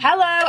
Hello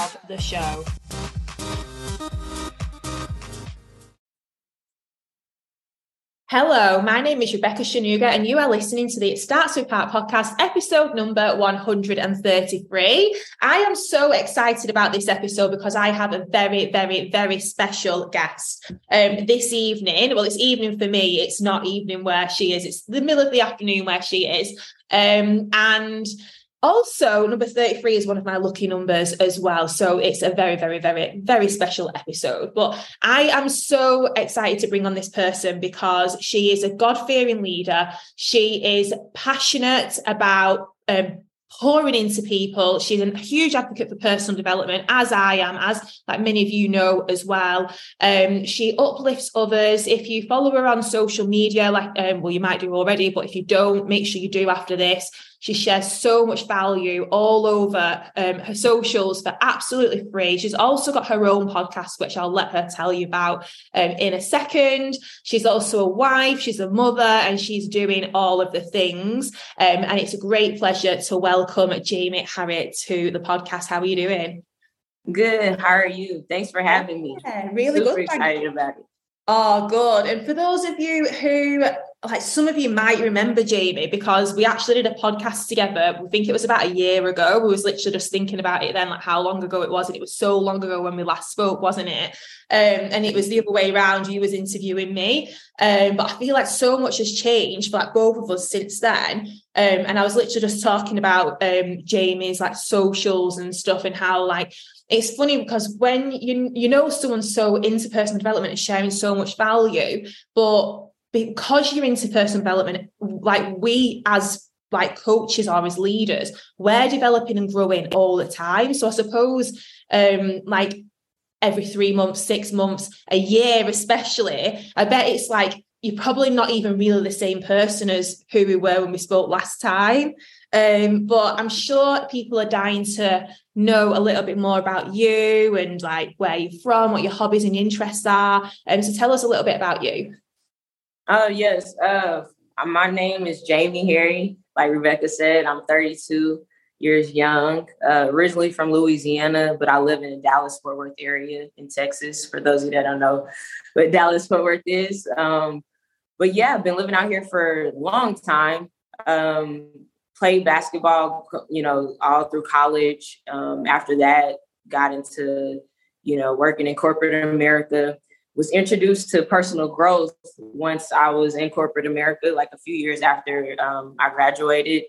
of the show. Hello, my name is Rebecca Shanuga, and you are listening to the It Starts With Pat podcast, episode number 133. I am so excited about this episode because I have a very, very, very special guest um, this evening. Well, it's evening for me, it's not evening where she is, it's the middle of the afternoon where she is. Um, and also, number 33 is one of my lucky numbers as well. So it's a very, very, very, very special episode. But I am so excited to bring on this person because she is a God fearing leader. She is passionate about um, pouring into people. She's a huge advocate for personal development, as I am, as like many of you know as well. Um, she uplifts others. If you follow her on social media, like um, well, you might do already, but if you don't, make sure you do after this. She shares so much value all over um, her socials for absolutely free. She's also got her own podcast, which I'll let her tell you about um, in a second. She's also a wife, she's a mother, and she's doing all of the things. Um, and it's a great pleasure to welcome Jamie Harriet to the podcast. How are you doing? Good. How are you? Thanks for having me. Yeah, really Super good. excited about it. Oh, good. And for those of you who, like some of you might remember Jamie, because we actually did a podcast together. We think it was about a year ago. We was literally just thinking about it then, like how long ago it was. And it was so long ago when we last spoke, wasn't it? Um, and it was the other way around. You was interviewing me. Um, but I feel like so much has changed for like both of us since then. Um, and I was literally just talking about um Jamie's like socials and stuff and how like it's funny because when you you know someone's so into personal development and sharing so much value, but because you're into personal development, like we as like coaches or as leaders, we're developing and growing all the time. So I suppose um like every three months, six months, a year, especially, I bet it's like you're probably not even really the same person as who we were when we spoke last time. Um, but I'm sure people are dying to know a little bit more about you and like where you're from, what your hobbies and interests are. And um, so tell us a little bit about you. Oh, yes. Uh, my name is Jamie Harry. Like Rebecca said, I'm 32 years young, uh, originally from Louisiana, but I live in the Dallas Fort Worth area in Texas. For those of you that don't know what Dallas Fort Worth is. Um, but yeah, I've been living out here for a long time. Um, played basketball, you know, all through college. Um, after that, got into, you know, working in corporate America. Was introduced to personal growth once I was in corporate America, like a few years after um, I graduated.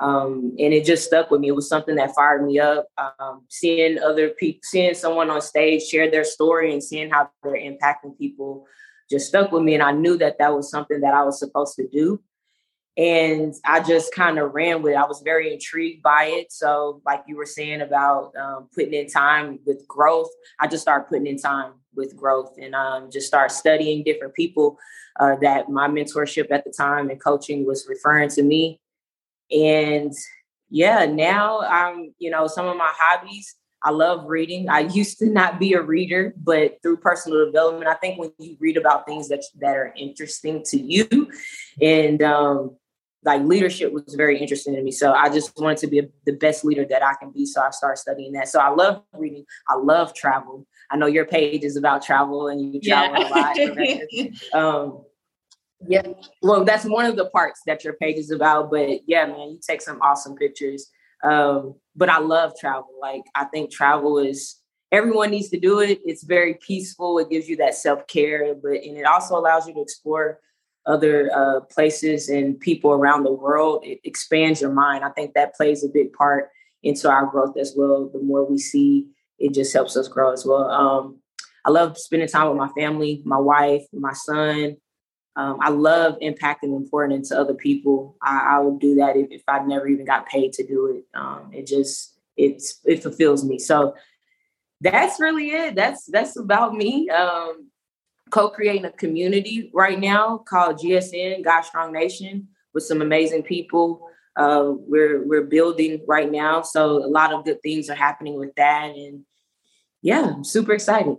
Um, and it just stuck with me. It was something that fired me up. Um, seeing other people, seeing someone on stage share their story and seeing how they're impacting people just stuck with me. And I knew that that was something that I was supposed to do and I just kind of ran with it. I was very intrigued by it. So, like you were saying about um, putting in time with growth, I just started putting in time with growth and um, just start studying different people uh, that my mentorship at the time and coaching was referring to me. And yeah, now I'm, you know, some of my hobbies. I love reading. I used to not be a reader, but through personal development, I think when you read about things that that are interesting to you, and um, like leadership was very interesting to me. So I just wanted to be a, the best leader that I can be. So I started studying that. So I love reading. I love travel. I know your page is about travel and you travel yeah. a lot. um, yeah. Well, that's one of the parts that your page is about. But yeah, man, you take some awesome pictures. Um, but I love travel. Like I think travel is everyone needs to do it. It's very peaceful. It gives you that self care, but and it also allows you to explore other uh, places and people around the world, it expands your mind. I think that plays a big part into our growth as well. The more we see, it just helps us grow as well. Um, I love spending time with my family, my wife, my son. Um, I love impacting and pouring into other people. I, I would do that if, if I never even got paid to do it. Um, it just it's it fulfills me. So that's really it. That's that's about me. Um, co-creating a community right now called GSN God Strong Nation with some amazing people. Uh, we're we're building right now, so a lot of good things are happening with that, and yeah, I'm super excited.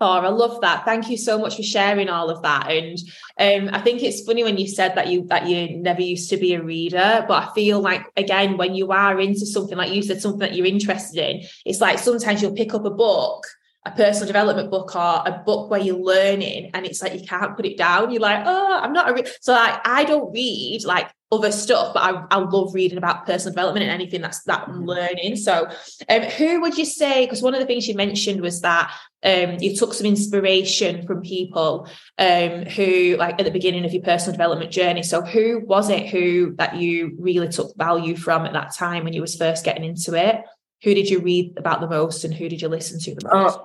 Oh, I love that. Thank you so much for sharing all of that. And um, I think it's funny when you said that you that you never used to be a reader, but I feel like again when you are into something like you said something that you're interested in, it's like sometimes you'll pick up a book a personal development book or a book where you're learning and it's like you can't put it down you're like oh i'm not a re-. so like i don't read like other stuff but I, I love reading about personal development and anything that's that i'm mm-hmm. learning so um, who would you say because one of the things you mentioned was that um, you took some inspiration from people um, who like at the beginning of your personal development journey so who was it who that you really took value from at that time when you was first getting into it who did you read about the most and who did you listen to the most? Uh,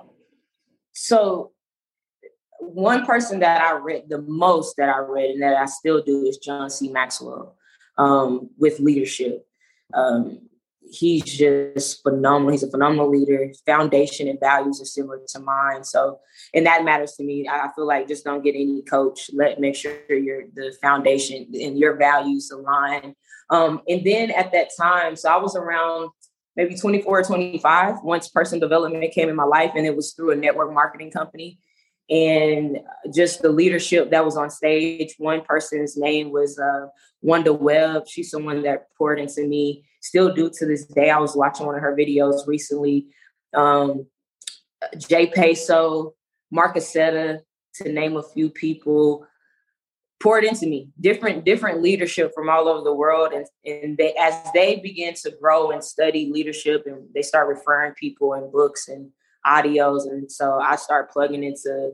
so one person that I read the most that I read and that I still do is John C. Maxwell um, with leadership. Um, he's just phenomenal. He's a phenomenal leader. Foundation and values are similar to mine. So, and that matters to me. I feel like just don't get any coach. Let make sure your the foundation and your values align. Um, and then at that time, so I was around maybe 24 or 25 once personal development came in my life and it was through a network marketing company and just the leadership that was on stage one person's name was uh, wanda webb. She's someone that poured into me. Still do to this day. I was watching one of her videos recently. Um, jay peso marcusetta to name a few people poured into me. Different different leadership from all over the world. And, and they as they begin to grow and study leadership and they start referring people and books and audios. And so i start plugging into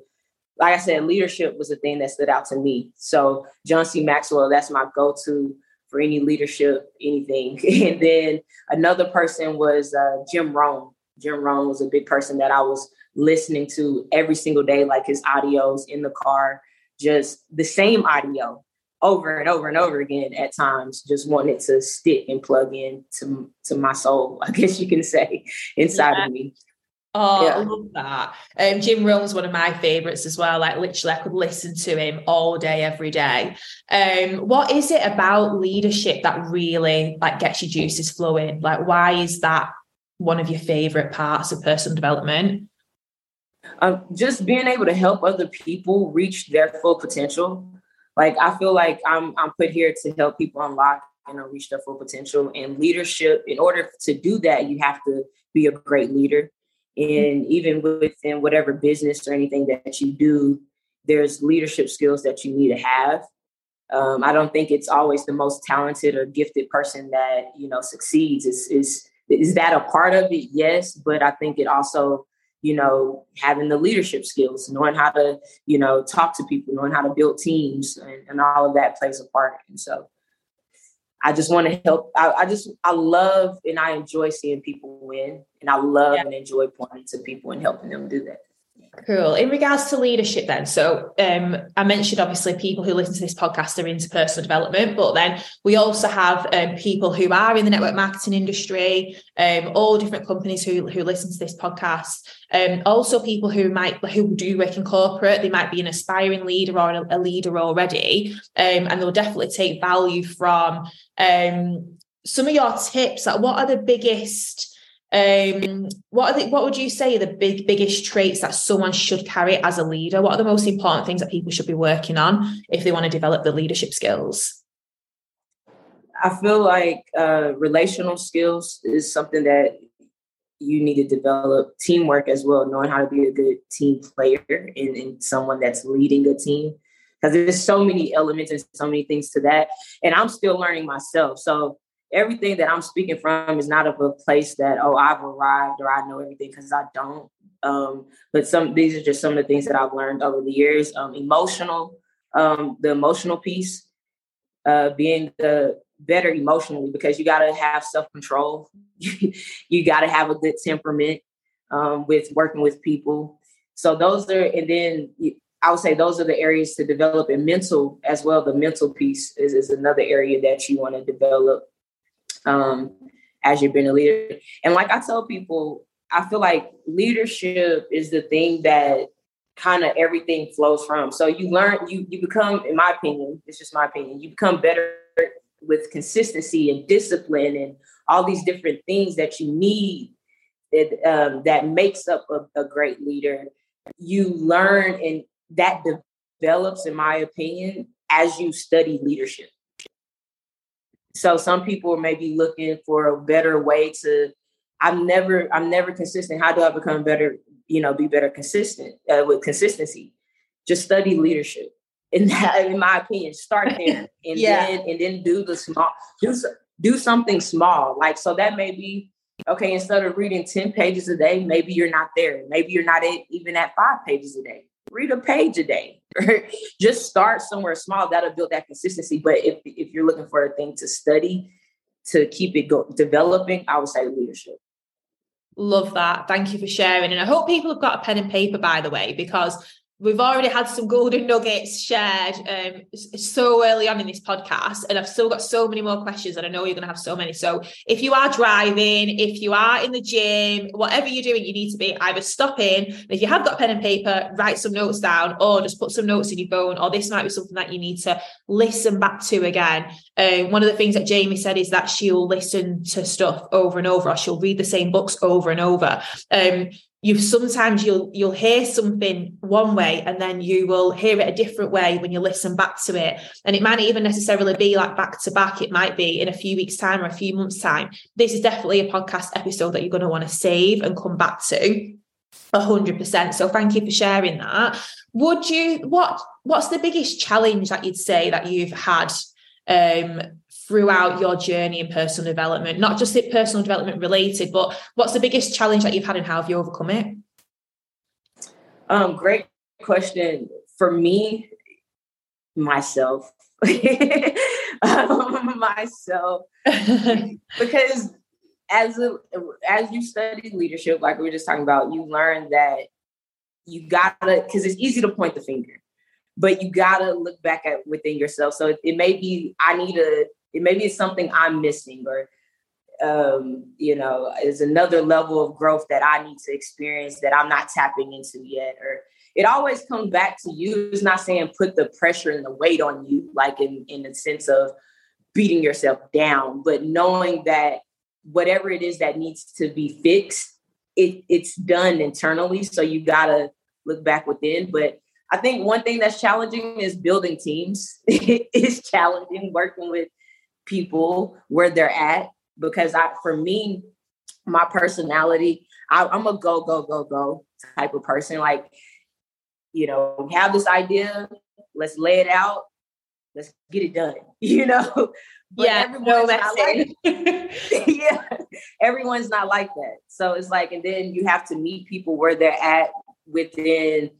like i said leadership was a thing that stood out to me. So john c. Maxwell that's my go-to for any leadership anything. And then another person was uh, jim rohn jim rohn was a big person that i was listening to every single day like his audios in the car just the same audio over and over and over again at times just wanted to stick and plug in to, to my soul i guess you can say inside yeah. of me Oh, yeah. I love that. Um, Jim Rohn's one of my favorites as well. Like literally, I could listen to him all day, every day. Um, what is it about leadership that really like gets your juices flowing? Like, why is that one of your favorite parts of personal development? um, just being able to help other people reach their full potential. Like I feel like I'm I'm put here to help people unlock and you know, reach their full potential. And leadership, in order to do that, you have to be a great leader. And even within whatever business or anything that you do, there's leadership skills that you need to have. Um, I don't think it's always the most talented or gifted person that you know succeeds. Is is is that a part of it? Yes, but I think it also you know, having the leadership skills, knowing how to, you know, talk to people, knowing how to build teams, and, and all of that plays a part. And so I just want to help. I, I, just, I love and I enjoy seeing people win. And I love yeah. and enjoy pointing to people and helping them do that. Cool. In regards to leadership, then, so um, I mentioned obviously people who listen to this podcast are into personal development, but then we also have um, people who are in the network marketing industry, um, all different companies who who listen to this podcast. Um, also, people who might who do work in corporate, they might be an aspiring leader or a, a leader already, um, and they'll definitely take value from um, some of your tips. Like, what are the biggest um, what are the, what would you say are the big biggest traits that someone should carry as a leader? What are the most important things that people should be working on if they want to develop the leadership skills? I feel like uh, relational skills is something that you need to develop teamwork as well, knowing how to be a good team player and, and someone that's leading a team. Because there's so many elements and so many things to that. And I'm still learning myself. So everything that I'm speaking from is not of a place that, oh, I've arrived or I know everything because I don't. Um, but some these are just some of the things that I've learned over the years. Um, emotional, um, the emotional piece, uh, being the better emotionally because you got to have self control. you got to have a good temperament um, with working with people. So those are, and then I would say those are the areas to develop. And mental as well. The mental piece is, is another area that you want to develop um, as you've been a leader. And like I tell people, I feel like leadership is the thing that kind of everything flows from. So you learn, you you become, in my opinion, it's just my opinion, you become better with consistency and discipline and all these different things that you need that, um, that makes up a, a great leader. You learn and that develops, in my opinion, as you study leadership. So some people may be looking for a better way to. I'm never, I'm never consistent. How do I become better? You know, be better consistent uh, with consistency. Just study leadership. In that, in my opinion, start there and yeah. then and then do the small, do do something small. Like so that may be okay. Instead of reading ten pages a day, maybe you're not there. Maybe you're not at, even at five pages a day read a page a day. Right? Just start somewhere small. That'll build that consistency. But if if you're looking for a thing to study to keep it go- developing, I would say leadership. Love that. Thank you for sharing. And I hope people have got a pen and paper, by the way, because we've already had some golden nuggets shared um, so early on in this podcast and i've still got so many more questions and i know you're going to have so many. So if you are driving if you are in the gym whatever you're doing you need to be either stopping if you have got pen and paper write some notes down or just put some notes in your phone or this might be something that you need to listen back to again. Um, one of the things that jamie said is that she'll listen to stuff over and over or she'll read the same books over and over. Um, you sometimes you'll you'll hear something one way and then you will hear it a different way when you listen back to it. And it might not even necessarily be like back to back. It might be in a few weeks time or a few months time. This is definitely a podcast episode that you're going to want to save and come back to a hundred percent. So thank you for sharing that. Would you what what's the biggest challenge that you'd say that you've had um throughout your journey in personal development, not just it personal development related, but what's the biggest challenge that you've had and how have you overcome it? Um, great question. For me, myself. um, myself. because as a, as you study leadership, like we were just talking about, you learn that you gotta because it's easy to point the finger, but you gotta look back at within yourself. So it, it may be I need to it maybe it's something I'm missing or um, you know, is another level of growth that I need to experience that I'm not tapping into yet. Or it always comes back to you. It's not saying put the pressure and the weight on you, like in, in the sense of beating yourself down, but knowing that whatever it is that needs to be fixed, it, it's done internally. So you gotta look back within. But I think one thing that's challenging is building teams. it is challenging working with people where they're at because I, for me, my personality, I, I'm a go, go, go, go type of person. Like, you know, we have this idea, let's lay it out, let's get it done, you know? But yeah, no, that's like, yeah, everyone's not like that. So it's like, and then you have to meet people where they're at within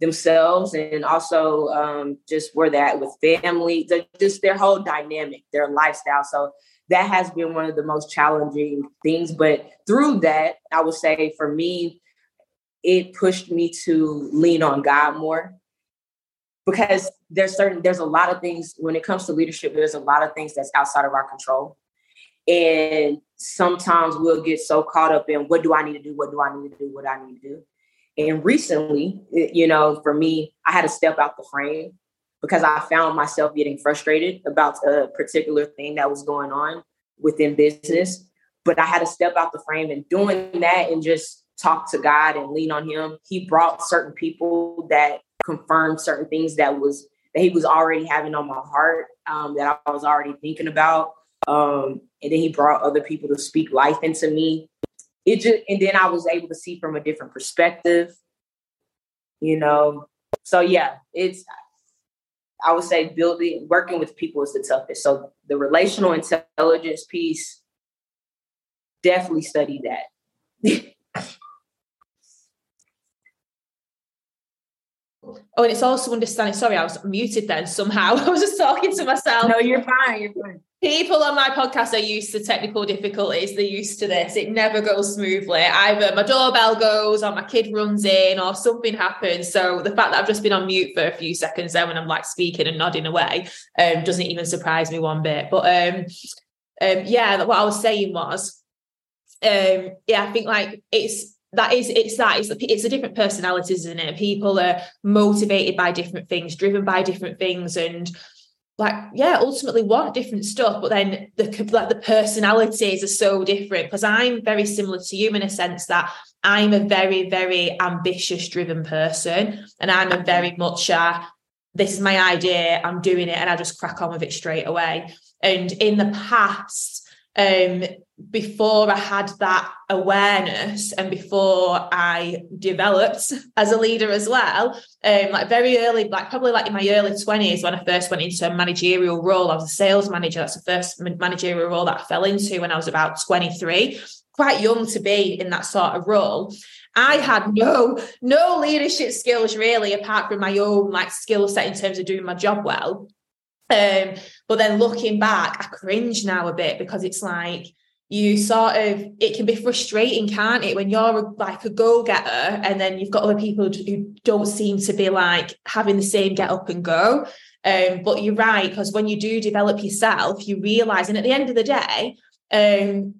themselves and also um, just where they're at with family, just their whole dynamic, their lifestyle. So that has been one of the most challenging things. But through that, I would say for me, it pushed me to lean on God more because there's certain there's a lot of things when it comes to leadership there's a lot of things that's outside of our control and sometimes we'll get so caught up in what do i need to do what do i need to do what i need to do and recently, you know, for me, I had to step out the frame because I found myself getting frustrated about a particular thing that was going on within business. But I had to step out the frame and doing that and just talk to God and lean on Him. He brought certain people that confirmed certain things that was that He was already having on my heart um, that I was already thinking about. Um, and then He brought other people to speak life into me it just and then I was able to see from a different perspective, you know. So yeah, it's I would say building working with people is the toughest. So the relational intelligence piece, definitely study that. Oh, and it's also understanding. Sorry, I was muted then somehow. I was just talking to myself. No, you're fine. You're fine people on my podcast are used to technical difficulties. They're used to this. It never goes smoothly. Either my doorbell goes or my kid runs in or something happens. So the fact that I've just been on mute for a few seconds there when I'm like speaking and nodding away um, doesn't even surprise me one bit. But um, um, yeah, what I was saying was um, yeah, I think like it's that is it's that it's it's a different personalities, isn't it? People are motivated by different things, driven by different things, and like yeah ultimately want different stuff but then the like the personalities are so different because i'm very similar to you in a sense that i'm a very very ambitious driven person and i'm a very much a this is my idea i'm doing it and i just crack on with it straight away. And in the past um before I had that awareness and before I developed as a leader as well, um, like very early, like probably like in my early 20s when I first went into a managerial role, I was a sales manager. That's the first managerial role that I fell into when I was about 23, quite young to be in that sort of role. I had no no leadership skills really, apart from my own like skill set in terms of doing my job well. Um, but then looking back, I cringe now a bit because it's like you sort of it can be frustrating can't it when you're like a go-getter and then you've got other people who don't seem to be like having the same get up and go. Um, but you're right because when you do develop yourself you realize and at the end of the day um,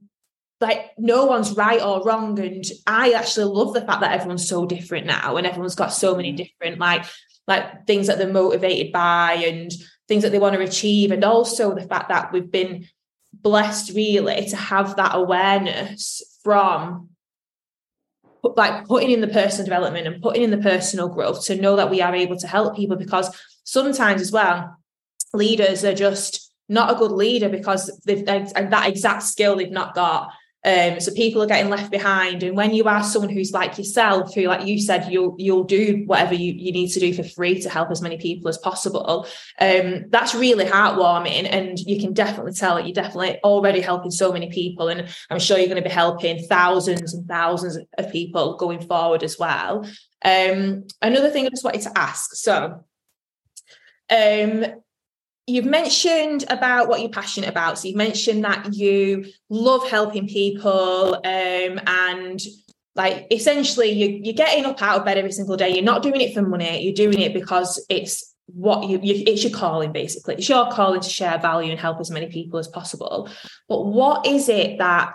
like no one's right or wrong and i actually love the fact that everyone's so different now and everyone's got so many different like like things that they're motivated by and things that they want to achieve and also the fact that we've been blessed really to have that awareness from like putting in the personal development and putting in the personal growth to know that we are able to help people because sometimes as well leaders are just not a good leader because they've that exact skill they've not got um, so people are getting left behind. And when you are someone who's like yourself, who, like you said, you'll you'll do whatever you, you need to do for free to help as many people as possible. Um, that's really heartwarming. And you can definitely tell that you're definitely already helping so many people. And I'm sure you're going to be helping thousands and thousands of people going forward as well. Um, another thing I just wanted to ask. So um You've mentioned about what you're passionate about. So you've mentioned that you love helping people um, and like essentially you, you're getting up out of bed every single day. You're not doing it for money. You're doing it because it's what you, you it's your calling basically. It's your calling to share value and help as many people as possible. But what is it that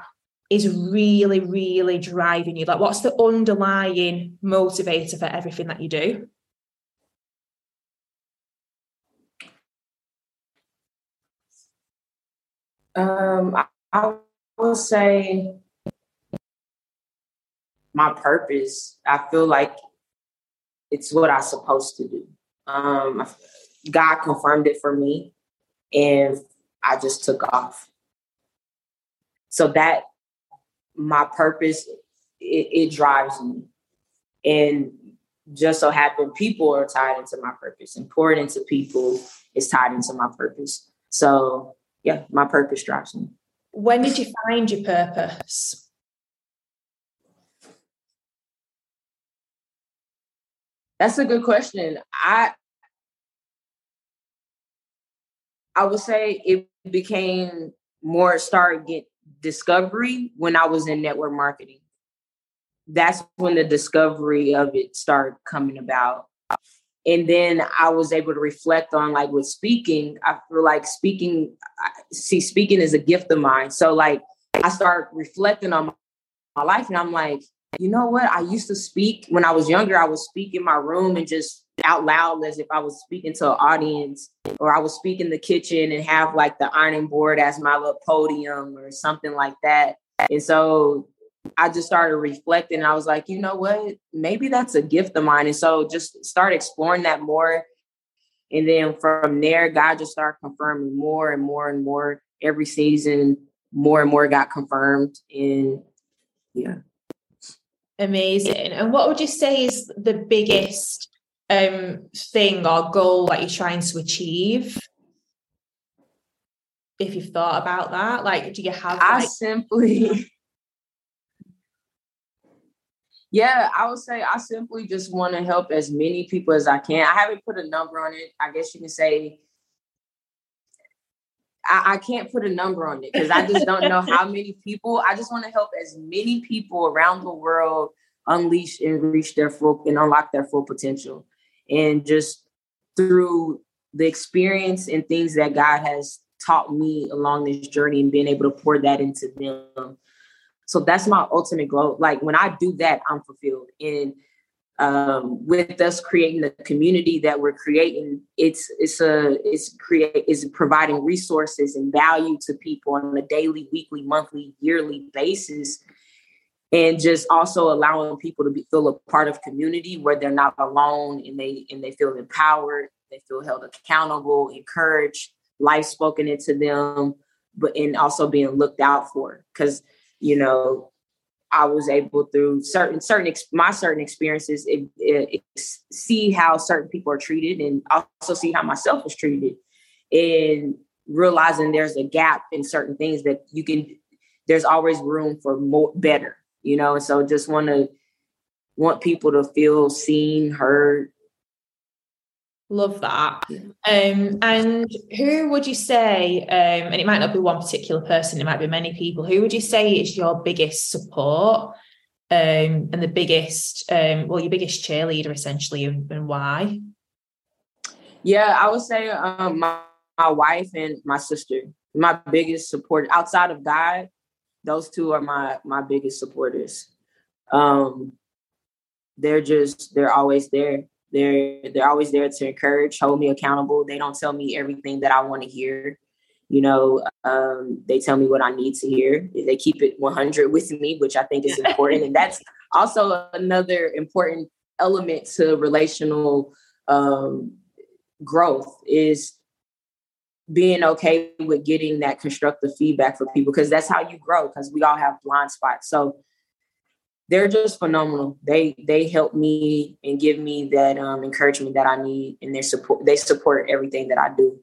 is really, really driving you? Like what's the underlying motivator for everything that you do? Um, I, I will say my purpose. I feel like it's what I'm supposed to do. Um, God confirmed it for me, and I just took off. So that my purpose, it, it drives me, and just so happen people are tied into my purpose, and pouring into people is tied into my purpose. So yeah, my purpose drives me. When did you find your purpose? That's a good question. I I would say it became more start get discovery when I was in network marketing. That's when the discovery of it started coming about and then I was able to reflect on like with speaking. I feel like speaking, see, speaking is a gift of mine. So like I start reflecting on my life, and I'm like, you know what? I used to speak when I was younger. I would speak in my room and just out loud as if I was speaking to an audience, or I would speak in the kitchen and have like the ironing board as my little podium or something like that. And so I just started reflecting. I was like, you know what? Maybe that's a gift of mine. And so just start exploring that more. And then from there, God just started confirming more and more and more every season. More and more got confirmed. And yeah. Amazing. And what would you say is the biggest um, thing or goal that you're trying to achieve? If you've thought about that, like, do you have? Like- I simply yeah, I would say I simply just want to help as many people as I can. I haven't put a number on it. I guess you can say I, I can't put a number on it because I just don't know how many people. I just want to help as many people around the world unleash and reach their full and unlock their full potential. And just through the experience and things that God has taught me along this journey and being able to pour that into them So that's my ultimate goal. Like when I do that, I'm fulfilled. And um, with us creating the community that we're creating, it's it's a it's create is providing resources and value to people on a daily, weekly, monthly, yearly basis, and just also allowing people to be, feel a part of community where they're not alone and they and they feel empowered, they feel held accountable, encouraged, life spoken into them, but and also being looked out for because you know I was able through certain certain my certain experiences it, it, it, see how certain people are treated and also see how myself was treated and realizing there's a gap in certain things that you can there's always room for more better you know? And so just want to want people to feel seen heard Love that. Um, and who would you say, um, and it might not be one particular person, it might be many people, who would you say is your biggest support um, and the biggest, um, well, your biggest cheerleader essentially, and, and why? Yeah, I would say um, my, my wife and my sister, my biggest support outside of God. Those two are my my biggest supporters. Um, they're just they're always there they're they're always there to encourage, hold me accountable. They don't tell me everything that I want to hear. You know, um, they tell me what I need to hear. They keep it 100 with me, which I think is important, and that's also another important element to relational um, growth is being okay with getting that constructive feedback for people because that's how you grow because we all have blind spots so they're just phenomenal. They they help me and give me that um, encouragement that I need, and they support they support everything that I do.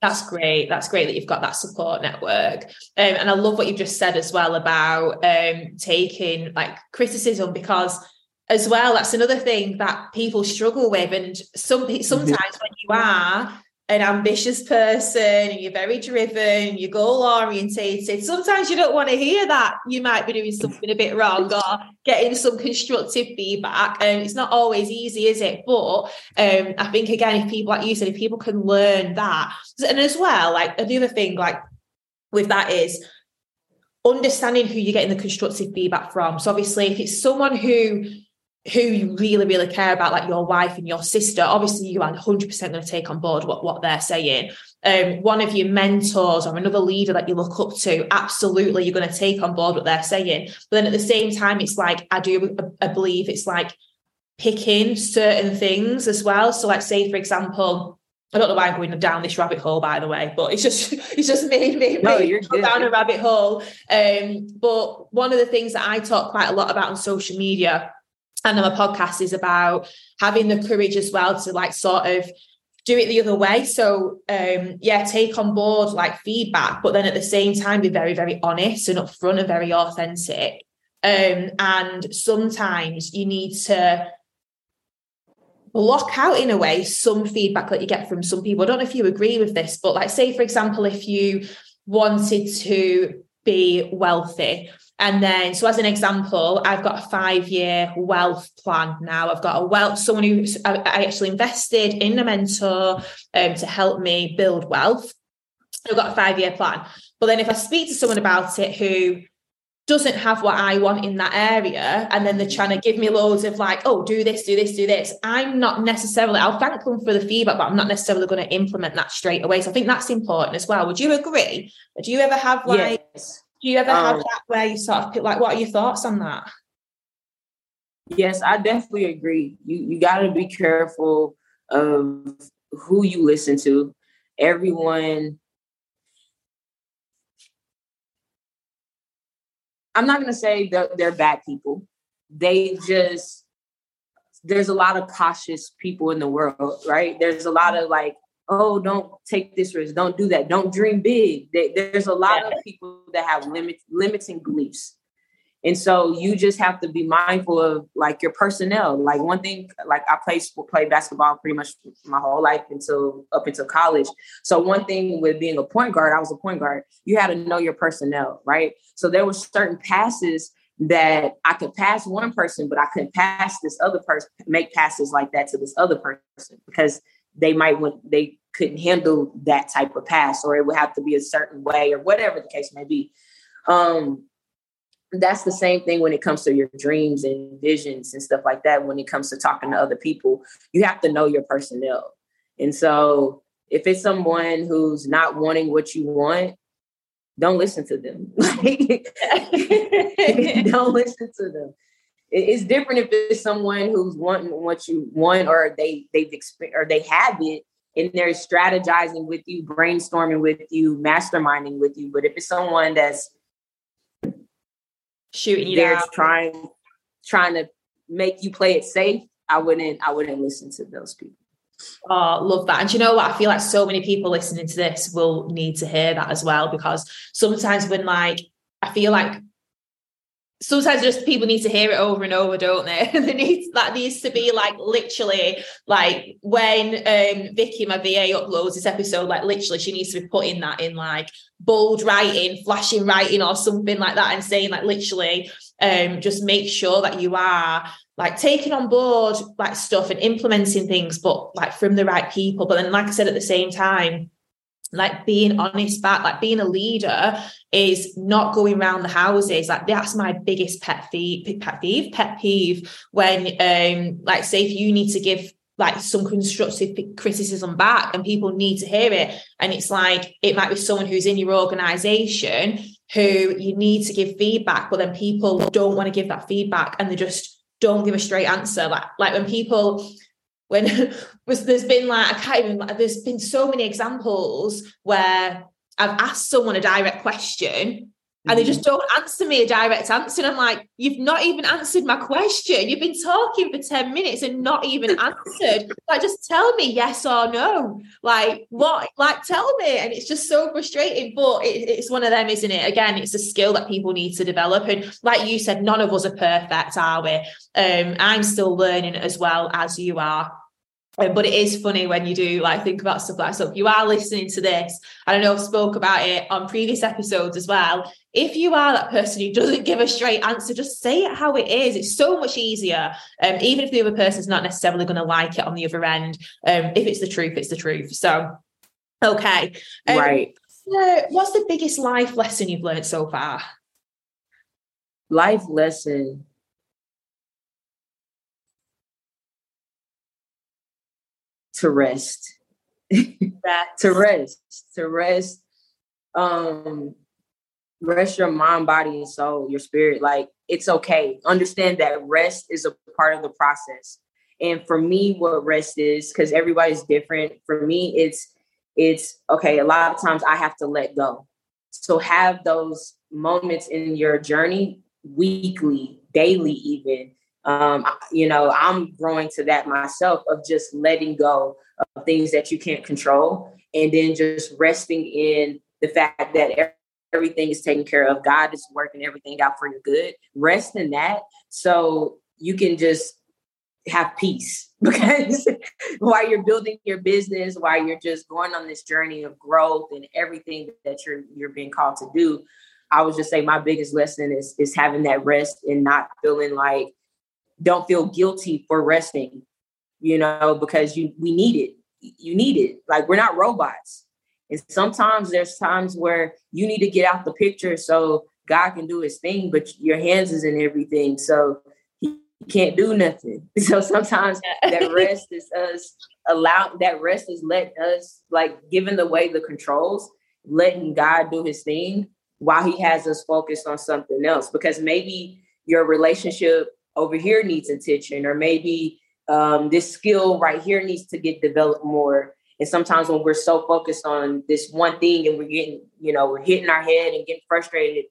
That's great. That's great that you've got that support network. Um, and I love what you've just said as well about um, taking like criticism because as well that's another thing that people struggle with and some mm-hmm. sometimes when you are an ambitious person and you're very driven, you're goal orientated. Sometimes you don't want to hear that you might be doing something a bit wrong or getting some constructive feedback. And um, it's not always easy, is it? But um, I think again, if people, like you said, if people can learn that, and as well, like another thing, like with that is understanding who you're getting the constructive feedback from. So obviously, if it's someone who who you really, really care about, like your wife and your sister, obviously you are 100% going to take on board what, what they're saying. Um, one of your mentors or another leader that you look up to, absolutely you're going to take on board what they're saying. But then at the same time, it's like, I do I believe it's like picking certain things as well. So, like, say, for example, I don't know why I'm going down this rabbit hole, by the way, but it's just it's just made me, no, go down a rabbit hole. Um, but one of the things that I talk quite a lot about on social media and then my podcast is about having the courage as well to like sort of do it the other way. So um yeah take on board like feedback but then at the same time be very very honest and upfront and very authentic. Um and sometimes you need to block out in a way some feedback that you get from some people. I don't know if you agree with this but like say for example if you wanted to be wealthy and then, so as an example, I've got a five year wealth plan now. I've got a wealth, someone who I actually invested in a mentor um, to help me build wealth. I've got a five year plan. But then if I speak to someone about it who doesn't have what I want in that area, and then they're trying to give me loads of like, oh, do this, do this, do this. I'm not necessarily, I'll thank them for the feedback, but I'm not necessarily going to implement that straight away. So I think that's important as well. Would you agree? Do you ever have like, yes do you ever have um, that where you sort of like, what are your thoughts on that? Yes, I definitely agree. You you got to be careful of who you listen to. Everyone. I'm not gonna say they're, they're bad people. They just there's a lot of cautious people in the world, right? There's a lot of like oh, don't take this risk, don't do that, don't dream big. There's a lot of people that have limit limiting beliefs. And so you just have to be mindful of like your personnel. Like one thing, like I played play basketball pretty much my whole life until up until college. So one thing with being a point guard, I was a point guard. You had to know your personnel, right? So there were certain passes that I could pass one person, but I couldn't pass this other person, make passes like that to this other person because they might want they couldn't handle that type of pass or it would have to be a certain way or whatever the case may be um that's the same thing when it comes to your dreams and visions and stuff like that. When it comes to talking to other people, you have to know your personnel. And so if it's someone who's not wanting what you want, don't listen to them. don't listen to them. It's different if it's someone who's wanting what you want, or they they've experienced or they have it, and they're strategizing with you, brainstorming with you, masterminding with you. But if it's someone that's shooting you they're down. trying trying to make you play it safe, I wouldn't I wouldn't listen to those people. Oh, love that. And you know what? I feel like so many people listening to this will need to hear that as well, because sometimes when like I feel like sometimes just people need to hear it over and over, don't they? they need that needs to be like literally like when um Vicky, my VA, uploads this episode, like literally she needs to be putting that in like bold writing, flashing writing, or something like that, and saying like literally, um, just make sure that you are like taking on board like stuff and implementing things, but like from the right people. But then, like I said, at the same time, like being honest back, like being a leader is not going around the houses. Like that's my biggest pet peeve, pet peeve, pet peeve. When um, like say if you need to give like some constructive criticism back and people need to hear it. And it's like it might be someone who's in your organization who you need to give feedback, but then people don't want to give that feedback and they just don't give a straight answer. Like, like when people, when was there's been like, I can't even, like, there's been so many examples where I've asked someone a direct question and they just mm-hmm. don't answer me a direct answer. And I'm like, you've not even answered my question. You've been talking for 10 minutes and not even answered. Like, just tell me yes or no. Like, what? Like, tell me. And it's just so frustrating. But it, it's one of them, isn't it? Again, it's a skill that people need to develop. And like you said, none of us are perfect, are we? Um, I'm still learning as well as you are. Um, but it is funny when you do like think about stuff like so if you are listening to this. I don't know i've spoke about it on previous episodes as well. If you are that person who doesn't give a straight answer just say it how it is. It's so much easier um, even if the other person's not necessarily going to like it on the other end um, if it's the truth it's the truth. So okay. Um, right. So what's the biggest life lesson you've learned so far? Life lesson to rest. to rest. To rest. Um rest your mind, body, and soul, your spirit. Like it's okay. Understand that rest is a part of the process. And for me, what rest is, because everybody's different. For me, it's it's okay. A lot of times I have to let go. So have those moments in your journey weekly, daily, even um, you know, I'm growing to that myself of just letting go of things that you can't control and then just resting in the fact that everything is taken care of. God is working everything out for your good. Rest in that so you can just have peace because while you're building your business, while you're just going on this journey of growth and everything that you're you're being called to do, I would just say my biggest lesson is is having that rest and not feeling like don't feel guilty for resting, you know, because you we need it. You need it. Like we're not robots. And sometimes there's times where you need to get out the picture so God can do his thing, but your hands is in everything. So he can't do nothing. So sometimes that rest is us allow that rest is let us like giving away the controls, letting God do his thing while he has us focused on something else. Because maybe your relationship over here needs attention, or maybe um, this skill right here needs to get developed more. And sometimes when we're so focused on this one thing and we're getting, you know, we're hitting our head and getting frustrated,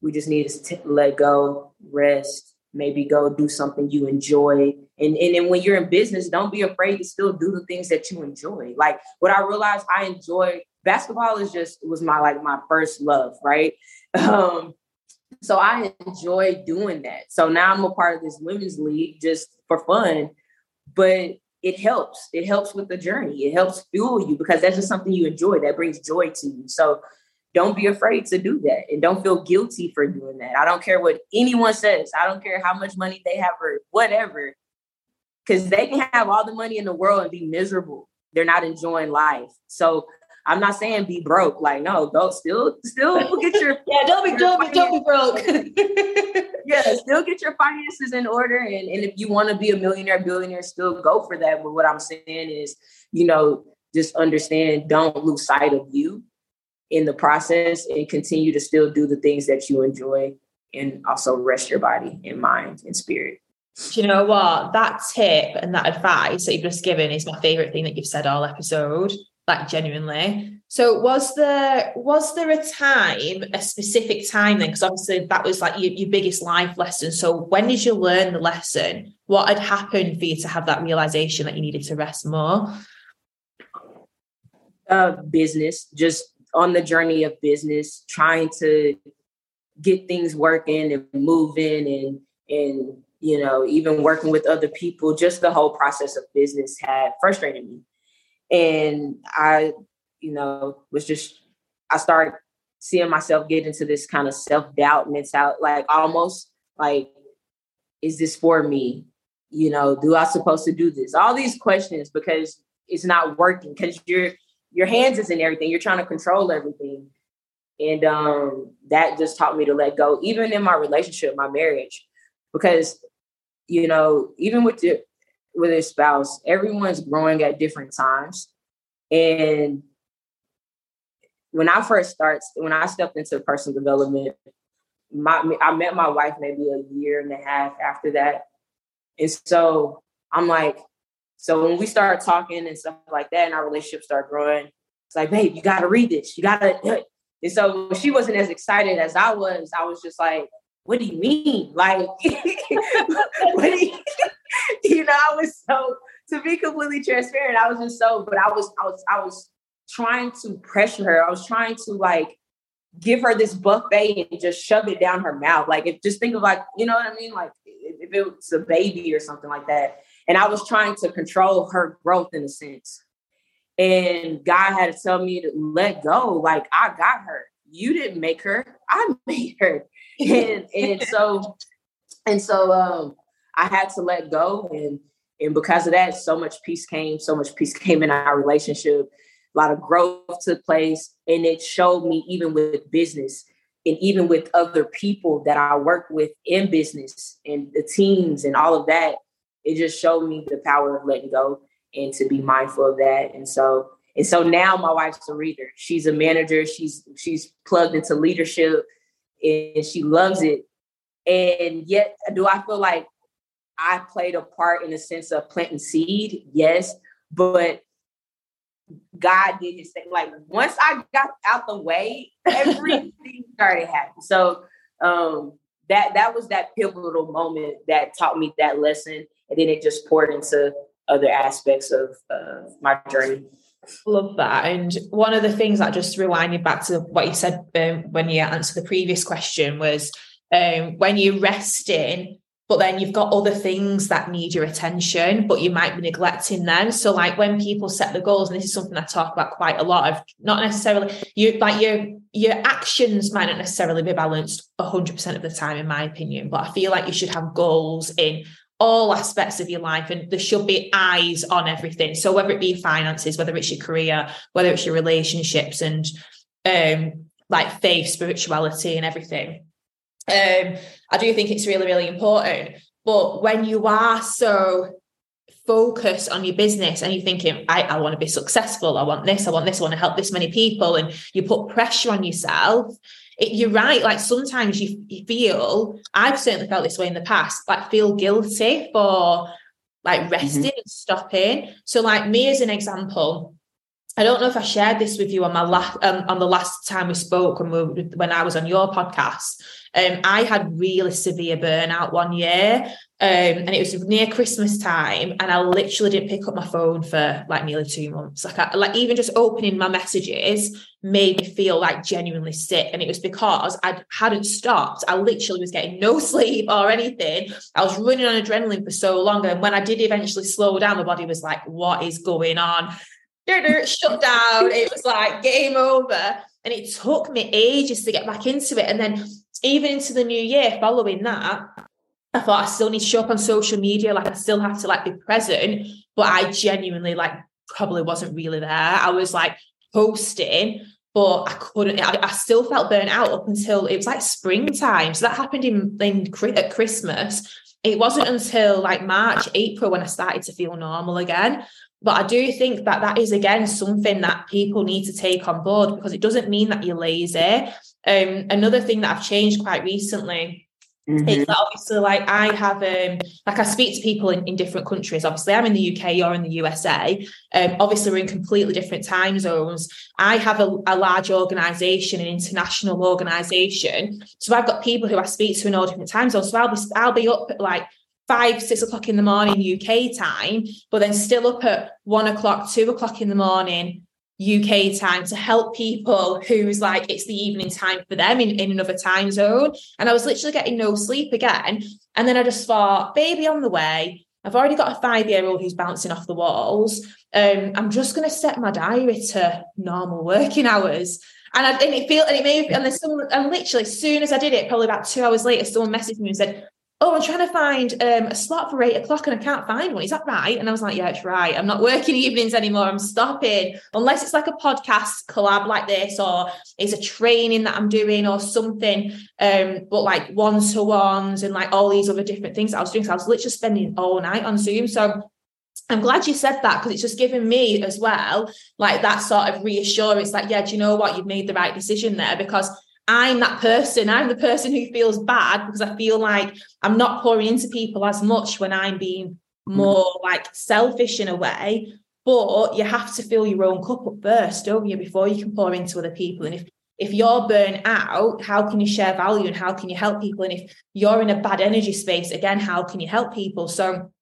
we just need to let go, rest, maybe go do something you enjoy. And, and then when you're in business, don't be afraid to still do the things that you enjoy. Like what I realized I enjoy basketball is just was my like my first love, right? Um, so I enjoy doing that. So now I'm a part of this women's league just for fun, but it helps. It helps with the journey. It helps fuel you because that's just something you enjoy that brings joy to you. So don't be afraid to do that and don't feel guilty for doing that. I don't care what anyone says. I don't care how much money they have or whatever. Cuz they can have all the money in the world and be miserable. They're not enjoying life. So I'm not saying be broke. Like, no, don't still still get your yeah, don't be don't be, don't be broke. yeah, still get your finances in order. And, and if you want to be a millionaire, billionaire, still go for that. But what I'm saying is, you know, just understand, don't lose sight of you in the process and continue to still do the things that you enjoy and also rest your body and mind and spirit. Do you know what? That tip and that advice that you've just given is my favorite thing that you've said all episode. Like genuinely. So was there was there a time, a specific time then? Because obviously that was like your, your biggest life lesson. So when did you learn the lesson? What had happened for you to have that realization that you needed to rest more? Uh business, just on the journey of business, trying to get things working and moving and and you know even working with other people just the whole process of business had frustrated me and i you know was just i started seeing myself get into this kind of self-doubt mentality like almost like is this for me? You know do i supposed to do this? All these questions because it's not working because your your hands is in everything. You're trying to control everything. And um, that just taught me to let go, even in my relationship, my marriage, because you know, even with your with a spouse, everyone's growing at different times. And when I first started, when I stepped into personal development, my I met my wife maybe a year and a half after that. And so I'm like, so when we started talking and stuff like that, and our relationship started growing, it's like, babe, you gotta read this. You gotta and so she wasn't as excited as I was. I was just like, what do you mean? Like, what do you, you know, I was so to be completely transparent, I was just so, but I was, I was, I was trying to pressure her. I was trying to like give her this buffet and just shove it down her mouth. Like if just think of like, you know what I mean? Like if it was a baby or something like that. And I was trying to control her growth in a sense. And God had to tell me to let go. Like I got her. You didn't make her. I made her. And and so and so um I had to let go and and because of that, so much peace came, so much peace came in our relationship. A lot of growth took place. And it showed me even with business and even with other people that I work with in business and the teams and all of that, it just showed me the power of letting go and to be mindful of that. And so, and so now my wife's a reader. She's a manager. She's she's plugged into leadership and she loves it. And yet, do I feel like I played a part in the sense of planting seed? Yes, but God did his thing. Like once I got out the way, everything started happening. So um that that was that pivotal moment that taught me that lesson. And then it just poured into other aspects of uh, my journey. Love that. And one of the things that just rewinded back to what you said um, when you answered the previous question was um, when you're resting, but then you've got other things that need your attention, but you might be neglecting them. So, like when people set the goals, and this is something I talk about quite a lot of, not necessarily you like your your actions might not necessarily be balanced 100% of the time, in my opinion, but I feel like you should have goals in all aspects of your life and there should be eyes on everything so whether it be finances whether it's your career whether it's your relationships and um like faith spirituality and everything um i do think it's really really important but when you are so focused on your business and you're thinking I, I want to be successful i want this i want this i want to help this many people and you put pressure on yourself it, you're right. Like sometimes you, you feel, I've certainly felt this way in the past, like feel guilty for like resting mm-hmm. and stopping. So, like me as an example, I don't know if I shared this with you on my last um, on the last time we spoke when we, when I was on your podcast. Um, I had really severe burnout one year, um, and it was near Christmas time, and I literally didn't pick up my phone for like nearly two months. Like, I, like even just opening my messages made me feel like genuinely sick, and it was because I hadn't stopped. I literally was getting no sleep or anything. I was running on adrenaline for so long, and when I did eventually slow down, my body was like, "What is going on?" Shut down. It was like game over. And it took me ages to get back into it. And then even into the new year following that, I thought I still need to show up on social media. Like I still have to like be present. But I genuinely like probably wasn't really there. I was like hosting, but I couldn't. I, I, still felt burnt out up until it was like springtime. So that happened in, in at Christmas. It wasn't until like March, April when I started to feel normal again. But I do think that that is again something that people need to take on board because it doesn't mean that you're lazy. Um, another thing that I've changed quite recently Mm-hmm. It's obviously like I have um like I speak to people in, in different countries. Obviously, I'm in the UK, you're in the USA. Um, obviously we're in completely different time zones. I have a, a large organization, an international organization. So I've got people who I speak to in all different time zones. So I'll be I'll be up at like five, six o'clock in the morning UK time, but then still up at one o'clock, two o'clock in the morning UK time to help people who's like it's the evening time for them in, in another time zone. And I was literally getting no sleep again. And then I just thought, baby on the way. I've already got a five year old who's bouncing off the walls. Um, I'm just going to set my diary to normal working hours. And, I, and it feel and it made and there's someone and literally as soon as I did it, probably about two hours later, someone messaged me and said, oh, I'm trying to find um, a slot for eight o'clock and I can't find one. Is that right? And I was like, yeah, it's right. I'm not working evenings anymore. I'm stopping unless it's like a podcast collab like this or it's a training that I'm doing or something. Um, but like one to ones and like all these other different things I was doing. So I was literally spending all night on Zoom. So I'm glad you said that because it's just given me as well, like that sort of reassurance, like, yeah, do you know what? You've made the right decision there because I'm that person. I'm the person who feels bad because I feel like I'm not pouring into people as much when I'm being more like selfish in a way. But you have to fill your own cup up first, don't you, before you can pour into other people. And if if you're burnt out, how can you share value and how can you help people? And if you're in a bad energy space, again, how can you help people? So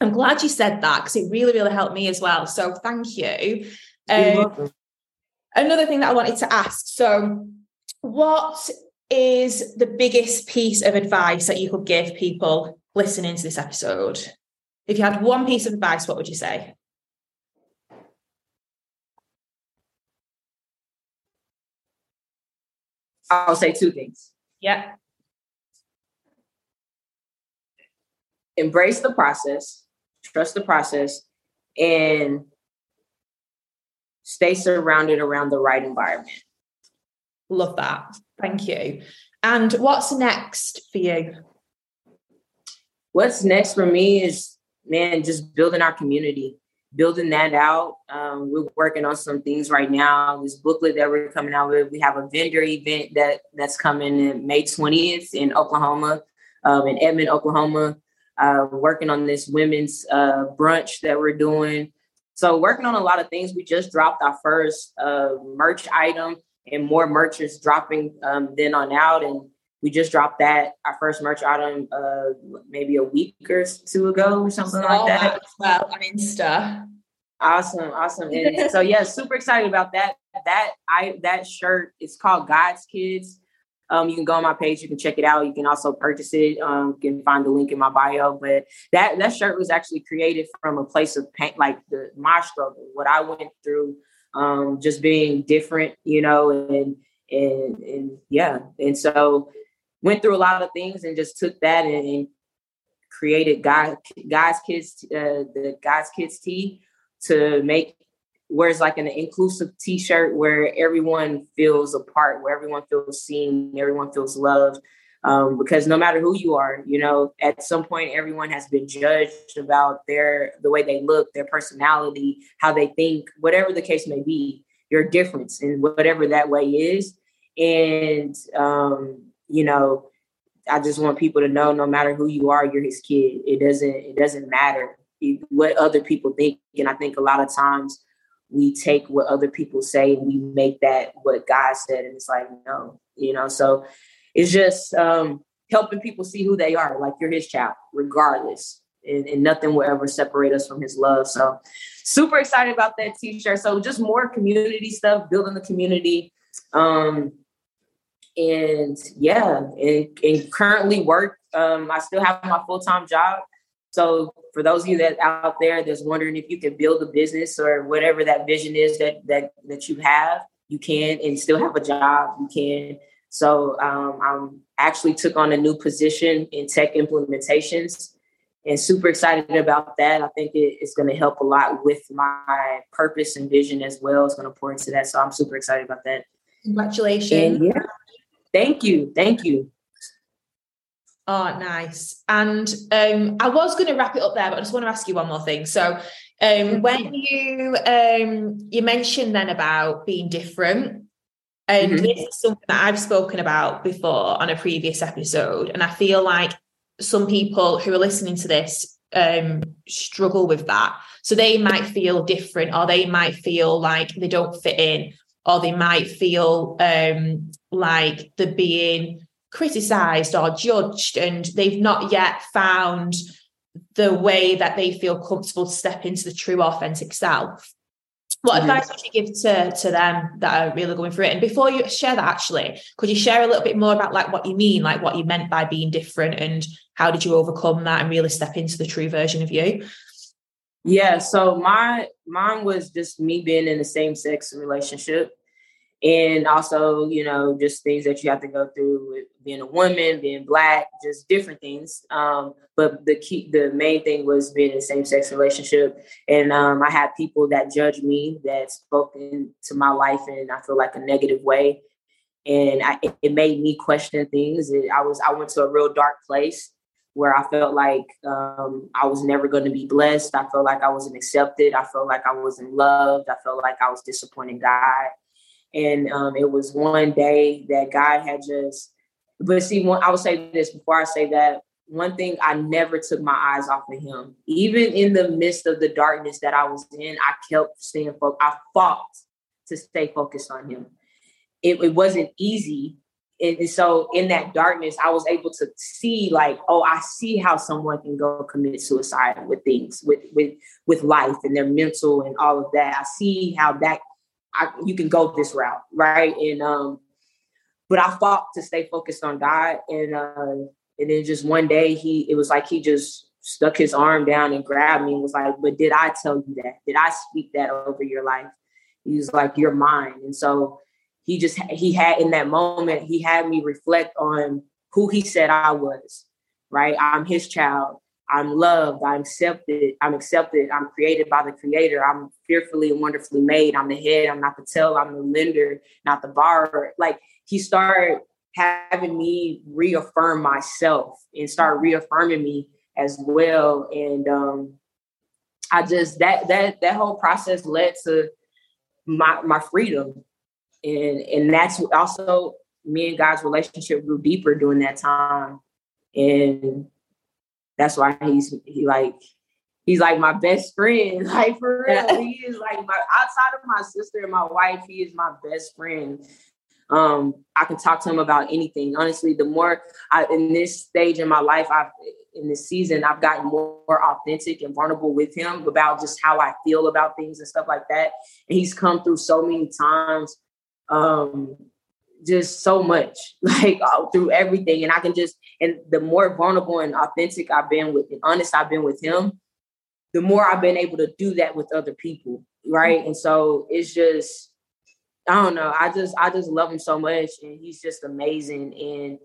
I'm glad you said that because it really, really helped me as well. So thank you. Um, another thing that I wanted to ask. So what is the biggest piece of advice that you could give people listening to this episode? If you had one piece of advice, what would you say? I'll say two things. Yeah. Embrace the process, trust the process, and stay surrounded around the right environment. Love that. Thank you. And what's next for you? What's next for me is, man, just building our community, building that out. Um, we're working on some things right now. This booklet that we're coming out with, we have a vendor event that that's coming in May 20th in Oklahoma, um, in Edmond, Oklahoma. Uh, working on this women's uh, brunch that we're doing. So working on a lot of things. We just dropped our first uh, merch item and more merchants dropping um, then on out. And we just dropped that our first merch item uh, maybe a week or two ago or something like that. Well, on Insta. Awesome, awesome. And so yeah, super excited about that. That I that shirt is called God's Kids. Um, you can go on my page, you can check it out. You can also purchase it. Um, you can find the link in my bio. But that that shirt was actually created from a place of pain, like the my struggle, what I went through um, just being different, you know, and and and yeah, and so went through a lot of things and just took that and, and created guys guys kids uh, the God's kids tee to make where it's like an inclusive t-shirt where everyone feels a part where everyone feels seen everyone feels loved um, because no matter who you are, you know, at some point everyone has been judged about their the way they look, their personality, how they think, whatever the case may be, your difference in whatever that way is. And um, you know, I just want people to know no matter who you are, you're his kid. It doesn't it doesn't matter what other people think. And I think a lot of times we take what other people say and we make that what God said, and it's like no, you know. So it's just um, helping people see who they are, like you're his child, regardless. And, and, nothing will ever separate us from his love. So super excited about that t-shirt. So just more community stuff, building the community. Um, and yeah, and, and currently work. Um, I still have my full-time job. So for those of you that out there that's wondering if you can build a business or whatever that vision is that that that you have, you can and still have a job. You can so um, I actually took on a new position in tech implementations. and super excited about that. I think it, it's going to help a lot with my purpose and vision as well. It's going to pour into that. So I'm super excited about that. Congratulations. And yeah. Thank you. Thank you. Oh, nice. And um, I was going to wrap it up there, but I just want to ask you one more thing. So, um, when you um, you mentioned then about being different, and mm-hmm. this is something that I've spoken about before on a previous episode, and I feel like some people who are listening to this um, struggle with that. So they might feel different, or they might feel like they don't fit in, or they might feel um, like they're being criticized or judged, and they've not yet found the way that they feel comfortable to step into the true authentic self. What mm-hmm. advice would you give to, to them that are really going through it? And before you share that, actually, could you share a little bit more about like what you mean, like what you meant by being different, and how did you overcome that and really step into the true version of you? Yeah, so my mine was just me being in the same sex relationship and also you know just things that you have to go through with being a woman being black just different things. Um, but the key the main thing was being in a same-sex relationship. And um, i had people that judge me that spoke into my life in i feel like a negative way. And I, it made me question things. It, i was i went to a real dark place where i felt like um, i was never going to be blessed. I felt like i wasn't accepted. I felt like i wasn't loved. I felt like i was disappointing god and um, it was one day that God had just, but see, one, I would say this before I say that. One thing I never took my eyes off of him. Even in the midst of the darkness that I was in, I kept staying focused. I fought to stay focused on him. It, it wasn't easy. And so in that darkness, I was able to see like, oh, I see how someone can go commit suicide with things, with with with life and their mental and all of that. I see how that I, you can go this route, right? And um, but I fought to stay focused on God, and uh, and then just one day he, it was like he just stuck his arm down and grabbed me and was like, "But did I tell you that? Did I speak that over your life?" He was like, "You're mine," and so he just he had in that moment he had me reflect on who he said I was, right? I'm his child. I'm loved, I'm accepted, I'm accepted, I'm created by the creator, I'm fearfully and wonderfully made, I'm the head, I'm not the tail, I'm the lender, not the borrower. Like he started having me reaffirm myself and start reaffirming me as well. And um I just that that that whole process led to my my freedom. And and that's also me and God's relationship grew deeper during that time. And that's why he's he like he's like my best friend. Like for real, he is like my outside of my sister and my wife, he is my best friend. Um, I can talk to him about anything. Honestly, the more I in this stage in my life, I've in this season, I've gotten more, more authentic and vulnerable with him about just how I feel about things and stuff like that. And he's come through so many times. Um, just so much like uh, through everything and i can just and the more vulnerable and authentic i've been with and honest i've been with him the more i've been able to do that with other people right and so it's just i don't know i just i just love him so much and he's just amazing and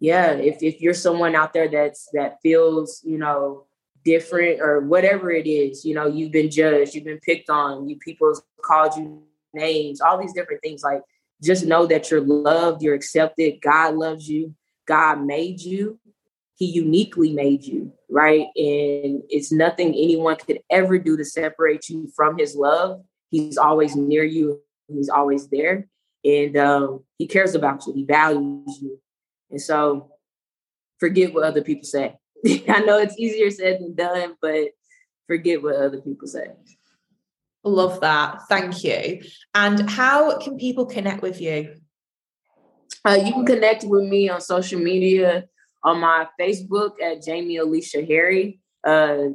yeah if, if you're someone out there that's that feels you know different or whatever it is you know you've been judged you've been picked on you people called you names all these different things like just know that you're loved, you're accepted. God loves you. God made you. He uniquely made you, right? And it's nothing anyone could ever do to separate you from his love. He's always near you, he's always there. And um, he cares about you, he values you. And so forget what other people say. I know it's easier said than done, but forget what other people say. Love that. Thank you. And how can people connect with you? Uh, you can connect with me on social media on my Facebook at Jamie Alicia Harry. Uh,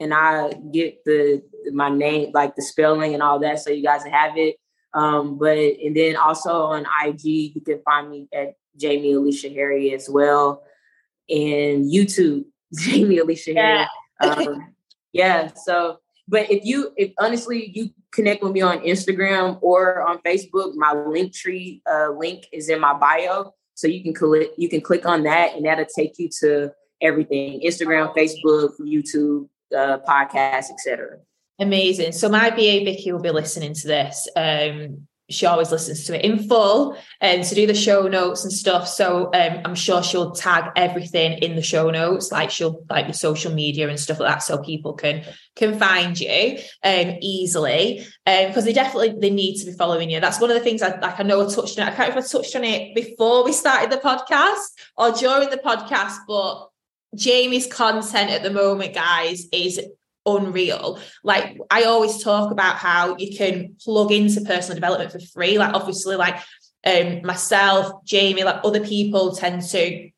and I get the my name, like the spelling and all that, so you guys have it. Um, but and then also on IG, you can find me at Jamie Alicia Harry as well, and YouTube, Jamie Alicia yeah. Harry. Um, yeah, so but if you, if honestly, you connect with me on Instagram or on Facebook, my Linktree uh, link is in my bio. So you can click, you can click on that, and that'll take you to everything: Instagram, Facebook, YouTube, uh, podcasts, etc. Amazing. So my BA Vicky will be listening to this. Um, she always listens to it in full and to do the show notes and stuff. So um, I'm sure she'll tag everything in the show notes, like she'll like the social media and stuff like that, so people can can find you um, easily. Um, because they definitely they need to be following you. That's one of the things I like. I know I touched on it. I can't remember if I touched on it before we started the podcast or during the podcast, but Jamie's content at the moment, guys, is unreal. Like I always talk about how you can plug into personal development for free. Like obviously, like um myself, Jamie, like other people tend to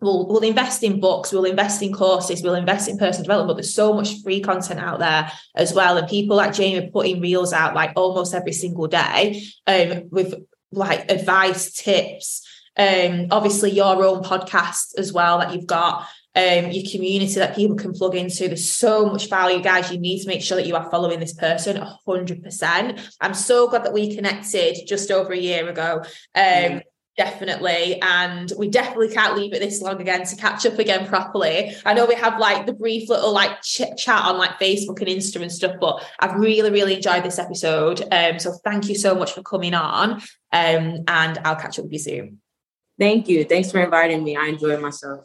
we'll, we'll invest in books, we'll invest in courses, we'll invest in personal development, but there's so much free content out there as well. And people like Jamie are putting reels out like almost every single day um, with like advice, tips, um, obviously your own podcast as well that you've got um, your community that people can plug into. There's so much value, guys. You need to make sure that you are following this person 100%. I'm so glad that we connected just over a year ago. Um, mm. Definitely. And we definitely can't leave it this long again to catch up again properly. I know we have like the brief little like ch- chat on like Facebook and Insta and stuff, but I've really, really enjoyed this episode. Um, so thank you so much for coming on. Um, and I'll catch up with you soon. Thank you. Thanks for inviting me. I enjoyed myself.